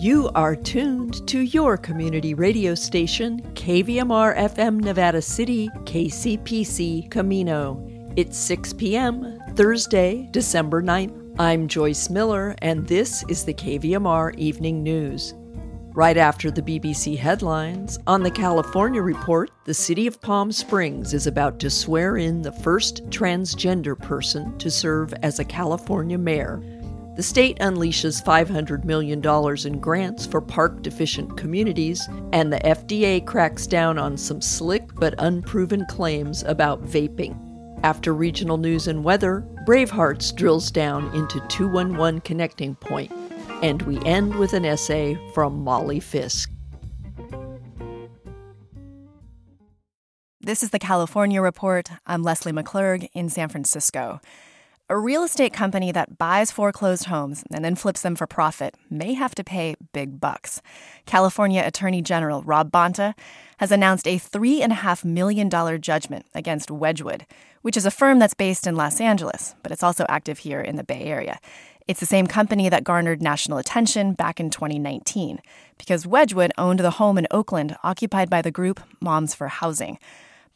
You are tuned to your community radio station, KVMR FM Nevada City, KCPC Camino. It's 6 p.m., Thursday, December 9th. I'm Joyce Miller, and this is the KVMR Evening News. Right after the BBC headlines, on the California Report, the city of Palm Springs is about to swear in the first transgender person to serve as a California mayor. The state unleashes $500 million in grants for park deficient communities, and the FDA cracks down on some slick but unproven claims about vaping. After regional news and weather, Bravehearts drills down into 211 Connecting Point, and we end with an essay from Molly Fisk. This is the California Report. I'm Leslie McClurg in San Francisco. A real estate company that buys foreclosed homes and then flips them for profit may have to pay big bucks. California Attorney General Rob Bonta has announced a $3.5 million judgment against Wedgewood, which is a firm that's based in Los Angeles, but it's also active here in the Bay Area. It's the same company that garnered national attention back in 2019 because Wedgewood owned the home in Oakland occupied by the group Moms for Housing.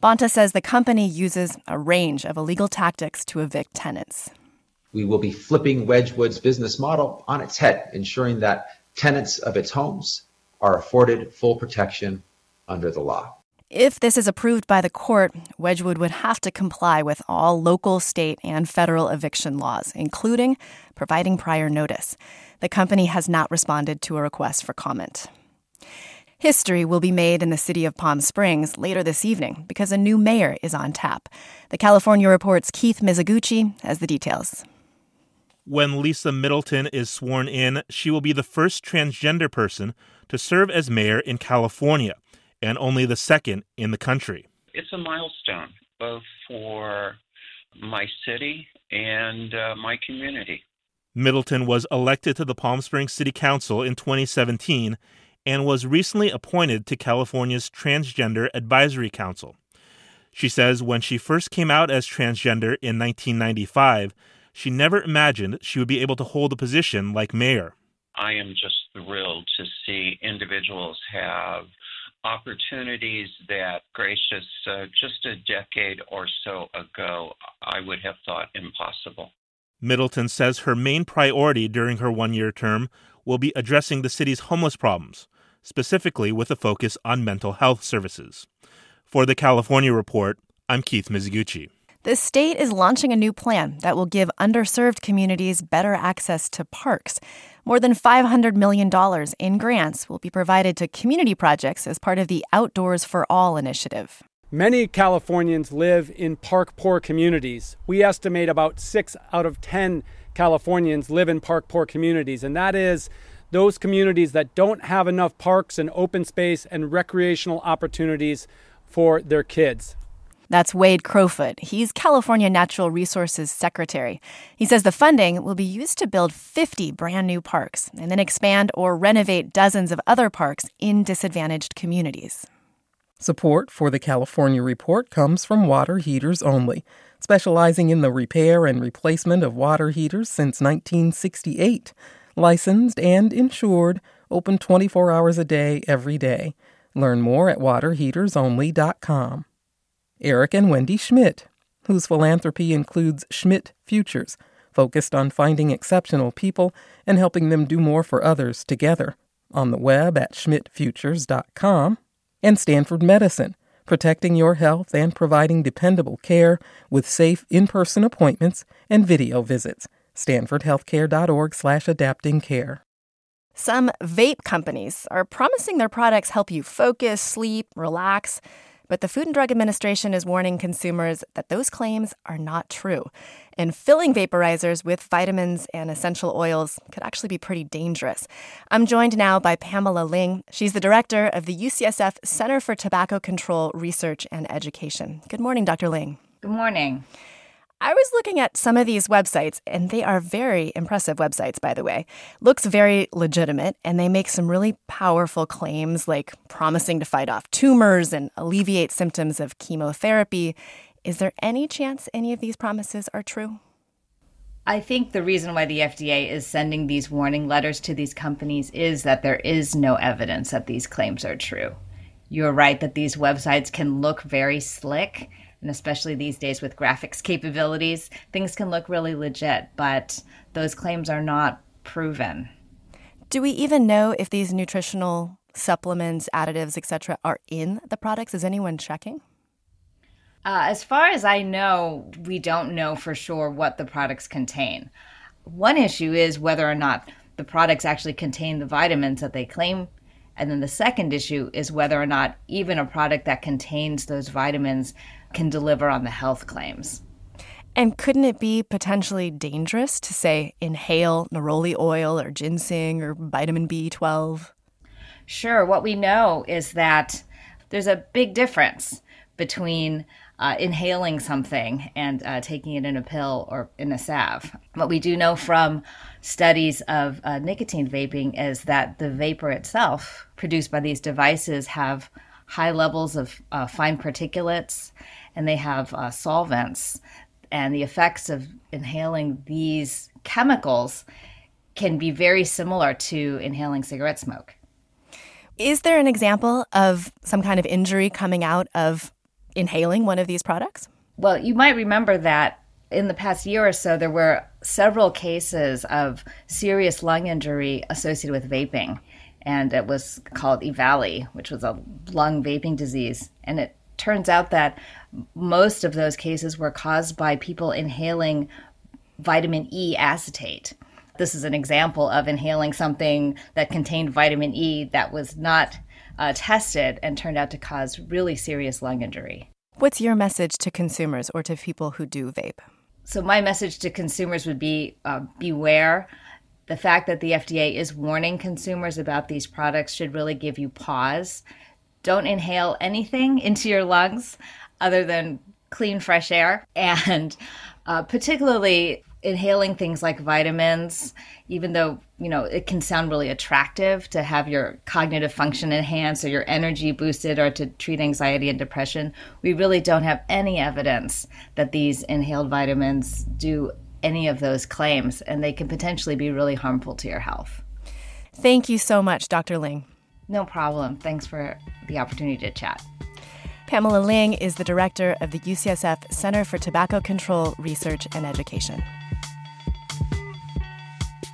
Bonta says the company uses a range of illegal tactics to evict tenants. We will be flipping Wedgewood's business model on its head, ensuring that tenants of its homes are afforded full protection under the law. If this is approved by the court, Wedgwood would have to comply with all local, state, and federal eviction laws, including providing prior notice. The company has not responded to a request for comment. History will be made in the city of Palm Springs later this evening because a new mayor is on tap. The California Report's Keith Mizuguchi has the details. When Lisa Middleton is sworn in, she will be the first transgender person to serve as mayor in California and only the second in the country. It's a milestone both for my city and uh, my community. Middleton was elected to the Palm Springs City Council in 2017 and was recently appointed to California's Transgender Advisory Council. She says when she first came out as transgender in 1995, she never imagined she would be able to hold a position like mayor. I am just thrilled to see individuals have opportunities that gracious uh, just a decade or so ago I would have thought impossible. Middleton says her main priority during her one year term will be addressing the city's homeless problems, specifically with a focus on mental health services. For the California Report, I'm Keith Mizuguchi. The state is launching a new plan that will give underserved communities better access to parks. More than $500 million in grants will be provided to community projects as part of the Outdoors for All initiative. Many Californians live in park poor communities. We estimate about six out of 10 Californians live in park poor communities, and that is those communities that don't have enough parks and open space and recreational opportunities for their kids. That's Wade Crowfoot. He's California Natural Resources Secretary. He says the funding will be used to build 50 brand new parks and then expand or renovate dozens of other parks in disadvantaged communities. Support for the California Report comes from Water Heaters Only, specializing in the repair and replacement of water heaters since 1968 licensed and insured, open 24 hours a day, every day. Learn more at waterheatersonly.com. Eric and Wendy Schmidt, whose philanthropy includes Schmidt Futures, focused on finding exceptional people and helping them do more for others together. On the web at schmidtfutures.com. And Stanford Medicine, protecting your health and providing dependable care with safe in-person appointments and video visits stanfordhealthcare.org slash adapting care. Some vape companies are promising their products help you focus, sleep, relax, but the Food and Drug Administration is warning consumers that those claims are not true. And filling vaporizers with vitamins and essential oils could actually be pretty dangerous. I'm joined now by Pamela Ling. She's the director of the UCSF Center for Tobacco Control Research and Education. Good morning, Dr. Ling. Good morning. I was looking at some of these websites, and they are very impressive websites, by the way. Looks very legitimate, and they make some really powerful claims like promising to fight off tumors and alleviate symptoms of chemotherapy. Is there any chance any of these promises are true? I think the reason why the FDA is sending these warning letters to these companies is that there is no evidence that these claims are true. You're right that these websites can look very slick, and especially these days with graphics capabilities, things can look really legit, but those claims are not proven. Do we even know if these nutritional supplements, additives, etc., are in the products? Is anyone checking? Uh, as far as I know, we don't know for sure what the products contain. One issue is whether or not the products actually contain the vitamins that they claim. And then the second issue is whether or not even a product that contains those vitamins can deliver on the health claims. And couldn't it be potentially dangerous to say inhale neroli oil or ginseng or vitamin B12? Sure. What we know is that there's a big difference between uh, inhaling something and uh, taking it in a pill or in a salve. What we do know from studies of uh, nicotine vaping is that the vapor itself produced by these devices have high levels of uh, fine particulates and they have uh, solvents. And the effects of inhaling these chemicals can be very similar to inhaling cigarette smoke. Is there an example of some kind of injury coming out of inhaling one of these products? Well, you might remember that in the past year or so, there were several cases of serious lung injury associated with vaping. And it was called EVALI, which was a lung vaping disease. And it turns out that most of those cases were caused by people inhaling vitamin E acetate. This is an example of inhaling something that contained vitamin E that was not uh, tested and turned out to cause really serious lung injury. What's your message to consumers or to people who do vape? So, my message to consumers would be uh, beware. The fact that the FDA is warning consumers about these products should really give you pause. Don't inhale anything into your lungs other than clean, fresh air. And uh, particularly inhaling things like vitamins, even though, you know, it can sound really attractive to have your cognitive function enhanced or your energy boosted or to treat anxiety and depression, we really don't have any evidence that these inhaled vitamins do any of those claims, and they can potentially be really harmful to your health. Thank you so much, Dr. Ling. No problem. Thanks for the opportunity to chat. Pamela Ling is the director of the UCSF Center for Tobacco Control Research and Education.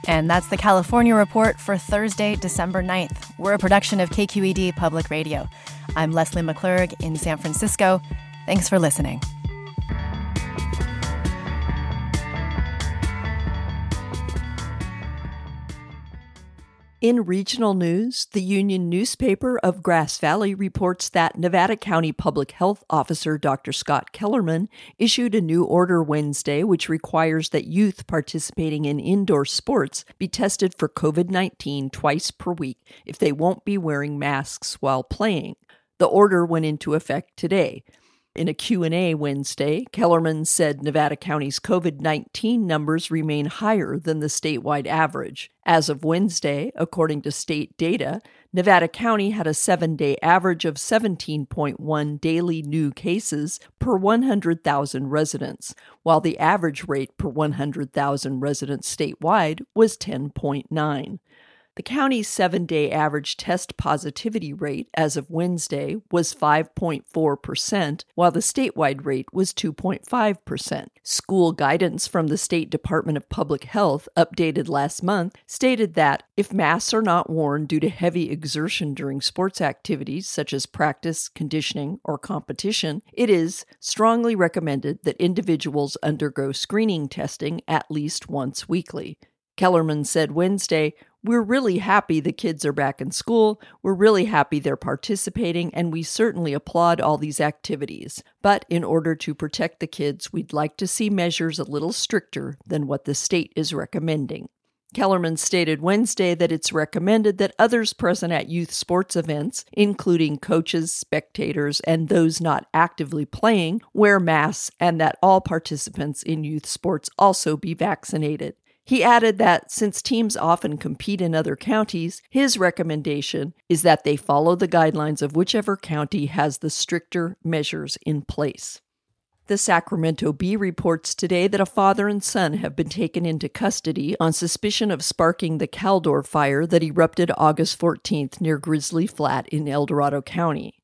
And that's the California Report for Thursday, December 9th. We're a production of KQED Public Radio. I'm Leslie McClurg in San Francisco. Thanks for listening. In regional news, the Union newspaper of Grass Valley reports that Nevada County Public Health Officer Dr. Scott Kellerman issued a new order Wednesday which requires that youth participating in indoor sports be tested for COVID 19 twice per week if they won't be wearing masks while playing. The order went into effect today. In a Q&A Wednesday, Kellerman said Nevada County's COVID-19 numbers remain higher than the statewide average. As of Wednesday, according to state data, Nevada County had a 7-day average of 17.1 daily new cases per 100,000 residents, while the average rate per 100,000 residents statewide was 10.9. The county's seven day average test positivity rate as of Wednesday was 5.4%, while the statewide rate was 2.5%. School guidance from the State Department of Public Health, updated last month, stated that if masks are not worn due to heavy exertion during sports activities such as practice, conditioning, or competition, it is strongly recommended that individuals undergo screening testing at least once weekly. Kellerman said Wednesday, we're really happy the kids are back in school. We're really happy they're participating, and we certainly applaud all these activities. But in order to protect the kids, we'd like to see measures a little stricter than what the state is recommending. Kellerman stated Wednesday that it's recommended that others present at youth sports events, including coaches, spectators, and those not actively playing, wear masks and that all participants in youth sports also be vaccinated. He added that since teams often compete in other counties, his recommendation is that they follow the guidelines of whichever county has the stricter measures in place. The Sacramento Bee reports today that a father and son have been taken into custody on suspicion of sparking the Caldor fire that erupted August 14th near Grizzly Flat in El Dorado County.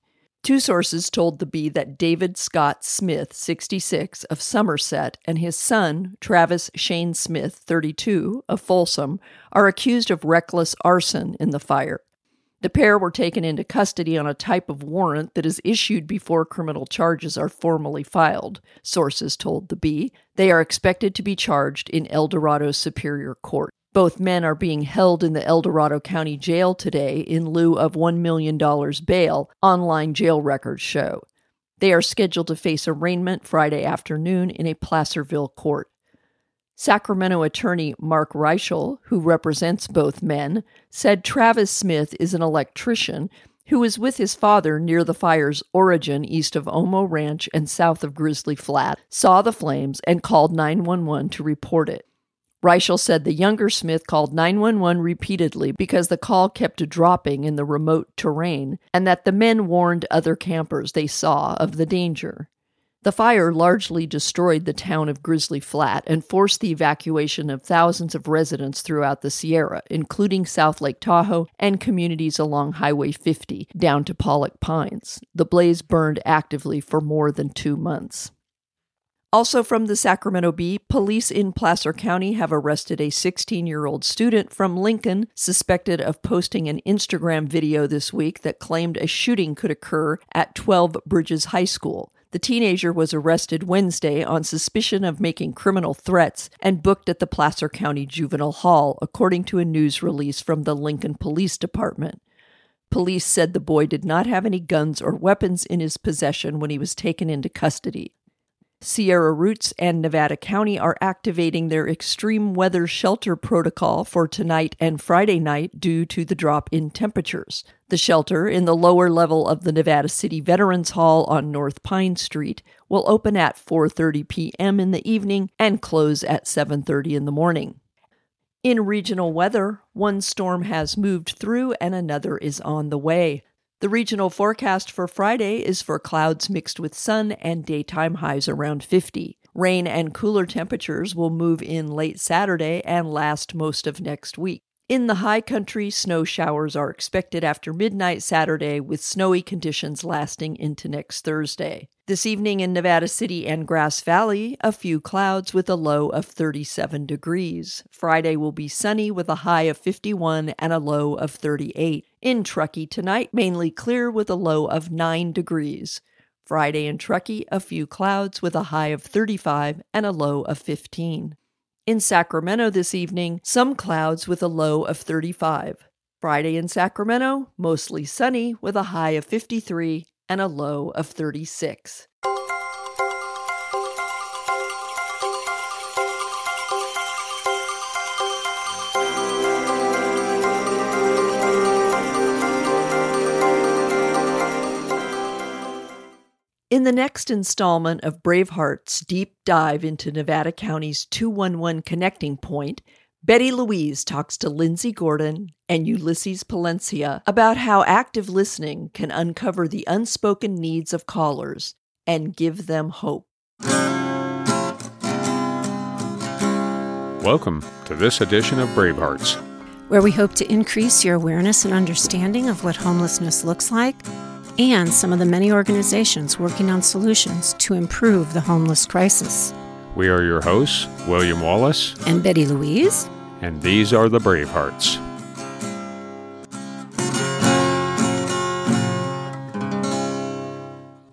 Two sources told the Bee that David Scott Smith, 66, of Somerset, and his son, Travis Shane Smith, 32, of Folsom, are accused of reckless arson in the fire. The pair were taken into custody on a type of warrant that is issued before criminal charges are formally filed, sources told the Bee. They are expected to be charged in El Dorado Superior Court. Both men are being held in the El Dorado County Jail today in lieu of $1 million bail, online jail records show. They are scheduled to face arraignment Friday afternoon in a Placerville court. Sacramento attorney Mark Reichel, who represents both men, said Travis Smith is an electrician who was with his father near the fire's origin east of Omo Ranch and south of Grizzly Flat, saw the flames, and called 911 to report it. Reichel said the younger Smith called 911 repeatedly because the call kept dropping in the remote terrain, and that the men warned other campers they saw of the danger. The fire largely destroyed the town of Grizzly Flat and forced the evacuation of thousands of residents throughout the Sierra, including South Lake Tahoe and communities along Highway 50 down to Pollock Pines. The blaze burned actively for more than two months. Also from the Sacramento Bee, police in Placer County have arrested a 16 year old student from Lincoln suspected of posting an Instagram video this week that claimed a shooting could occur at 12 Bridges High School. The teenager was arrested Wednesday on suspicion of making criminal threats and booked at the Placer County Juvenile Hall, according to a news release from the Lincoln Police Department. Police said the boy did not have any guns or weapons in his possession when he was taken into custody. Sierra Roots and Nevada County are activating their extreme weather shelter protocol for tonight and Friday night due to the drop in temperatures. The shelter in the lower level of the Nevada City Veterans Hall on North Pine Street will open at 4:30 p.m. in the evening and close at 7:30 in the morning. In regional weather, one storm has moved through and another is on the way. The regional forecast for Friday is for clouds mixed with sun and daytime highs around 50. Rain and cooler temperatures will move in late Saturday and last most of next week. In the high country, snow showers are expected after midnight Saturday, with snowy conditions lasting into next Thursday. This evening in Nevada City and Grass Valley, a few clouds with a low of 37 degrees. Friday will be sunny with a high of 51 and a low of 38. In Truckee tonight, mainly clear with a low of 9 degrees. Friday in Truckee, a few clouds with a high of 35 and a low of 15. In Sacramento this evening, some clouds with a low of 35. Friday in Sacramento, mostly sunny with a high of 53 and a low of 36. In the next installment of Braveheart's deep dive into Nevada County's 211 connecting point, Betty Louise talks to Lindsay Gordon and Ulysses Palencia about how active listening can uncover the unspoken needs of callers and give them hope. Welcome to this edition of Bravehearts, where we hope to increase your awareness and understanding of what homelessness looks like and some of the many organizations working on solutions to improve the homeless crisis. We are your hosts, William Wallace and Betty Louise, and these are the Bravehearts.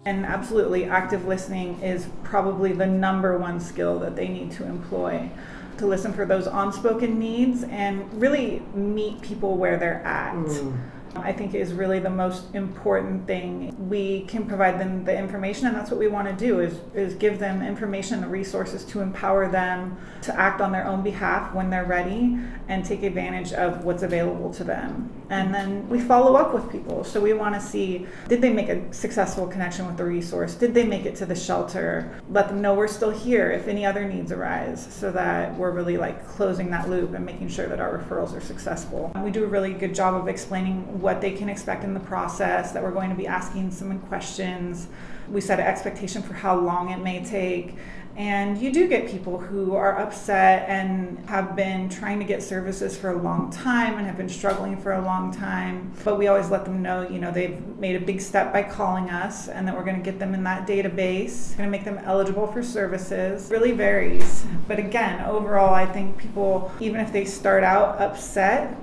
And absolutely, active listening is probably the number one skill that they need to employ to listen for those unspoken needs and really meet people where they're at. Mm. I think is really the most important thing. We can provide them the information and that's what we want to do is, is give them information, the resources to empower them to act on their own behalf when they're ready and take advantage of what's available to them. And then we follow up with people. So we want to see did they make a successful connection with the resource? Did they make it to the shelter? Let them know we're still here if any other needs arise so that we're really like closing that loop and making sure that our referrals are successful. We do a really good job of explaining what they can expect in the process, that we're going to be asking some questions We set an expectation for how long it may take. And you do get people who are upset and have been trying to get services for a long time and have been struggling for a long time. But we always let them know, you know, they've made a big step by calling us and that we're going to get them in that database, going to make them eligible for services. It really varies. But again, overall, I think people, even if they start out upset,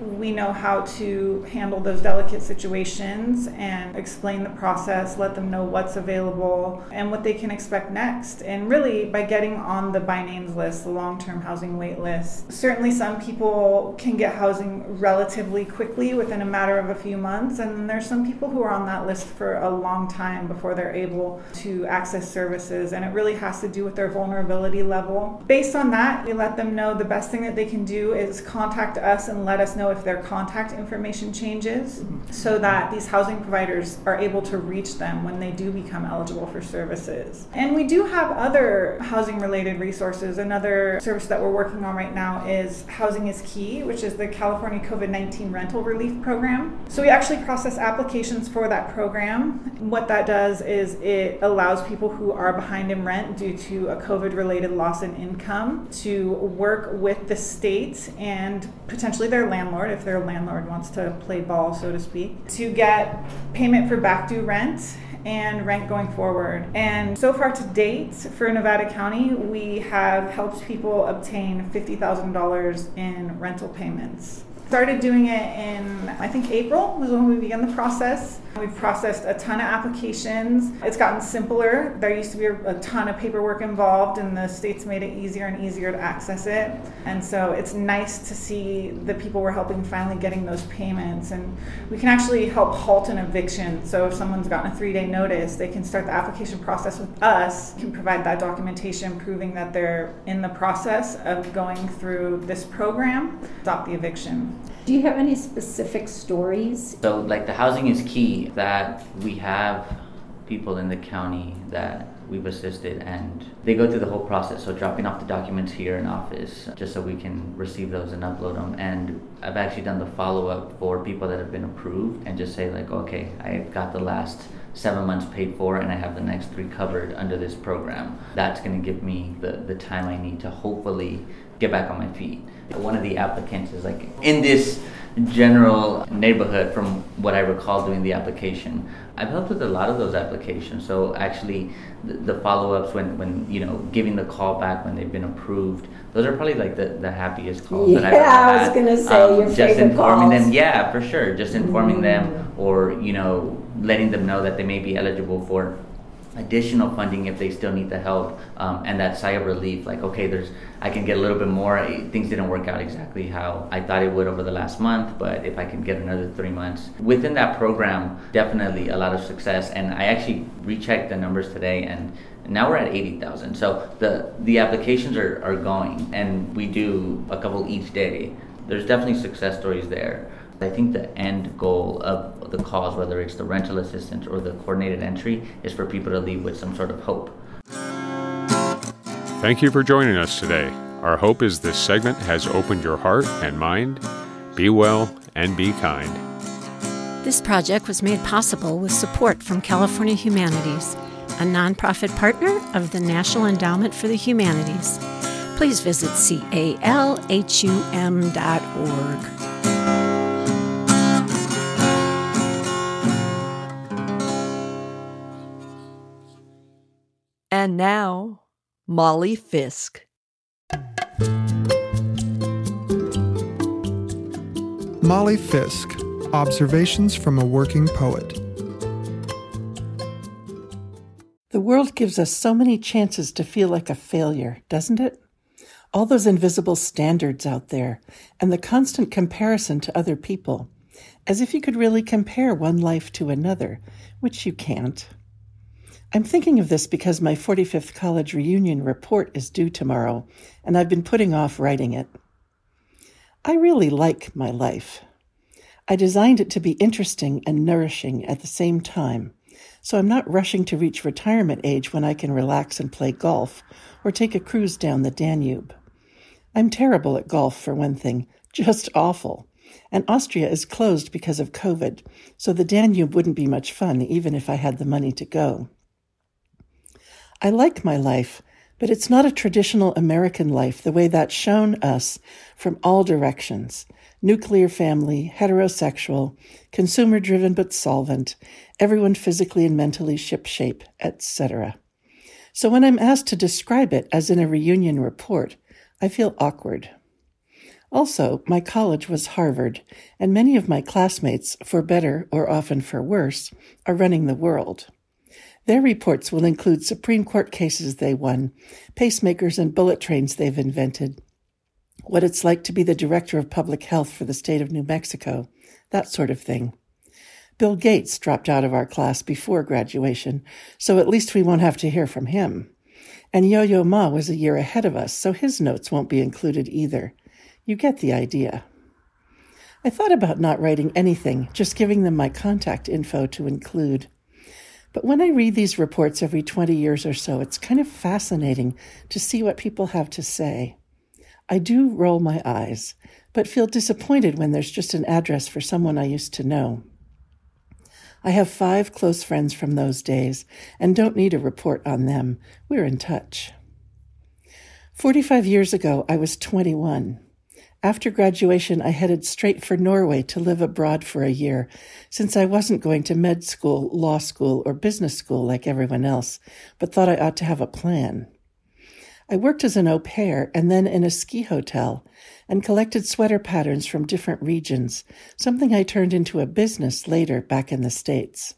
we know how to handle those delicate situations and explain the process, let them know what's available and what they can expect next. And really, by getting on the by names list, the long term housing wait list, certainly some people can get housing relatively quickly within a matter of a few months. And there's some people who are on that list for a long time before they're able to access services. And it really has to do with their vulnerability level. Based on that, we let them know the best thing that they can do is contact us and let us know if their contact information changes mm-hmm. so that these housing providers are able to reach them when they do become eligible for services. And we do have other housing related resources. Another service that we're working on right now is Housing is Key, which is the California COVID 19 rental relief program. So we actually process applications for that program. What that does is it allows people who are behind in rent due to a COVID related loss in income to work with the state and potentially their landlord if their landlord wants to play ball, so to speak, to get payment for back due rent and rent going forward. And so far to date, for Nevada County, we have helped people obtain $50,000 in rental payments. Started doing it in, I think, April was when we began the process. We've processed a ton of applications. It's gotten simpler. There used to be a ton of paperwork involved, and the state's made it easier and easier to access it. And so it's nice to see the people we're helping finally getting those payments. And we can actually help halt an eviction. So if someone's gotten a three day notice, they can start the application process with us, can provide that documentation proving that they're in the process of going through this program, stop the eviction. Do you have any specific stories? So, like, the housing is key that we have people in the county that we've assisted and they go through the whole process. So, dropping off the documents here in office just so we can receive those and upload them. And I've actually done the follow up for people that have been approved and just say, like, okay, I've got the last seven months paid for and I have the next three covered under this program. That's going to give me the, the time I need to hopefully get back on my feet. One of the applicants is like in this general neighborhood from what I recall doing the application. I've helped with a lot of those applications. So actually the, the follow-ups when, when, you know, giving the call back when they've been approved, those are probably like the, the happiest calls yeah, that I've ever had. I was going to say um, your just informing calls. them, yeah, for sure. Just informing Mm. them or, you know, letting them know that they may be eligible for additional funding if they still need the help um, and that sigh of relief like okay there's i can get a little bit more. Things didn't work out exactly how i thought it would over the last month but if i can get another three months. Within that program definitely a lot of success and i actually rechecked the numbers today and now we're at 80,000 so the the applications are, are going and we do a couple each day. There's definitely success stories there I think the end goal of the cause, whether it's the rental assistance or the coordinated entry, is for people to leave with some sort of hope. Thank you for joining us today. Our hope is this segment has opened your heart and mind. Be well and be kind. This project was made possible with support from California Humanities, a nonprofit partner of the National Endowment for the Humanities. Please visit calhum.org. And now, Molly Fisk. Molly Fisk Observations from a Working Poet. The world gives us so many chances to feel like a failure, doesn't it? All those invisible standards out there, and the constant comparison to other people, as if you could really compare one life to another, which you can't. I'm thinking of this because my 45th college reunion report is due tomorrow, and I've been putting off writing it. I really like my life. I designed it to be interesting and nourishing at the same time, so I'm not rushing to reach retirement age when I can relax and play golf or take a cruise down the Danube. I'm terrible at golf, for one thing, just awful. And Austria is closed because of COVID, so the Danube wouldn't be much fun even if I had the money to go. I like my life, but it's not a traditional American life the way that's shown us from all directions nuclear family, heterosexual, consumer driven but solvent, everyone physically and mentally shipshape, etc. So when I'm asked to describe it as in a reunion report, I feel awkward. Also, my college was Harvard, and many of my classmates, for better or often for worse, are running the world. Their reports will include Supreme Court cases they won, pacemakers and bullet trains they've invented, what it's like to be the director of public health for the state of New Mexico, that sort of thing. Bill Gates dropped out of our class before graduation, so at least we won't have to hear from him. And Yo Yo Ma was a year ahead of us, so his notes won't be included either. You get the idea. I thought about not writing anything, just giving them my contact info to include. But when I read these reports every 20 years or so, it's kind of fascinating to see what people have to say. I do roll my eyes, but feel disappointed when there's just an address for someone I used to know. I have five close friends from those days and don't need a report on them. We're in touch. 45 years ago, I was 21. After graduation, I headed straight for Norway to live abroad for a year, since I wasn't going to med school, law school, or business school like everyone else, but thought I ought to have a plan. I worked as an au pair and then in a ski hotel and collected sweater patterns from different regions, something I turned into a business later back in the States.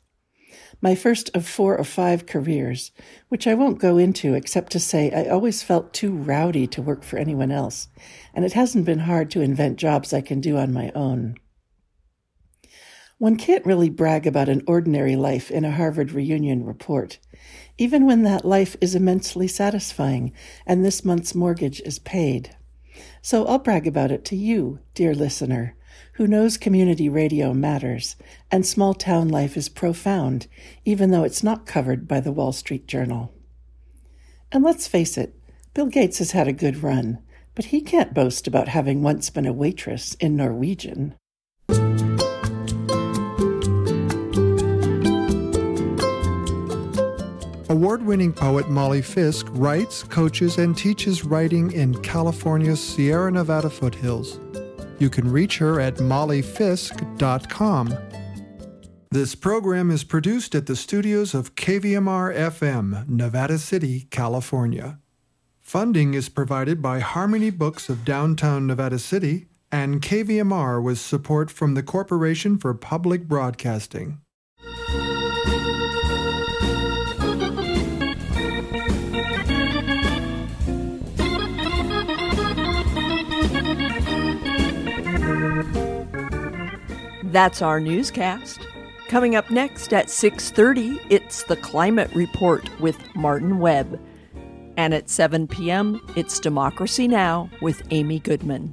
My first of four or five careers, which I won't go into except to say I always felt too rowdy to work for anyone else, and it hasn't been hard to invent jobs I can do on my own. One can't really brag about an ordinary life in a Harvard reunion report, even when that life is immensely satisfying and this month's mortgage is paid. So I'll brag about it to you, dear listener, who knows community radio matters and small town life is profound, even though it's not covered by the Wall Street Journal. And let's face it, Bill Gates has had a good run, but he can't boast about having once been a waitress in Norwegian. Award winning poet Molly Fisk writes, coaches, and teaches writing in California's Sierra Nevada foothills. You can reach her at mollyfisk.com. This program is produced at the studios of KVMR FM, Nevada City, California. Funding is provided by Harmony Books of downtown Nevada City and KVMR with support from the Corporation for Public Broadcasting. That's our newscast. Coming up next at 6:30, it's the Climate Report with Martin Webb. And at 7 p.m., it's Democracy Now! with Amy Goodman.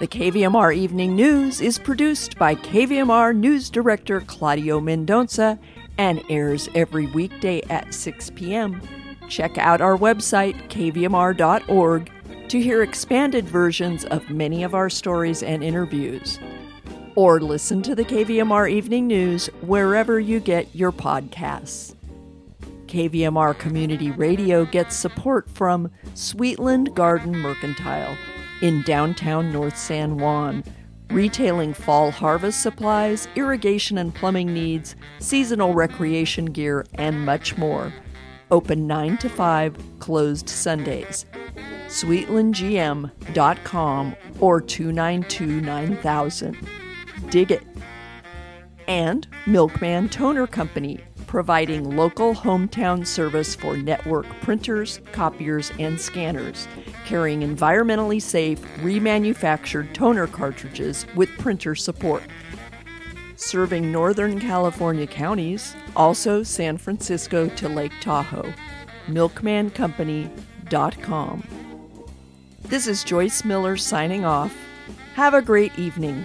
The KVMR Evening News is produced by KVMR News Director Claudio Mendonça and airs every weekday at 6 p.m. Check out our website, kvmr.org, to hear expanded versions of many of our stories and interviews. Or listen to the KVMR Evening News wherever you get your podcasts. KVMR Community Radio gets support from Sweetland Garden Mercantile in downtown North San Juan, retailing fall harvest supplies, irrigation and plumbing needs, seasonal recreation gear, and much more. Open 9 to 5, closed Sundays. SweetlandGM.com or 292 9000. Dig it. And Milkman Toner Company, providing local hometown service for network printers, copiers, and scanners, carrying environmentally safe, remanufactured toner cartridges with printer support. Serving Northern California counties, also San Francisco to Lake Tahoe. MilkmanCompany.com. This is Joyce Miller signing off. Have a great evening.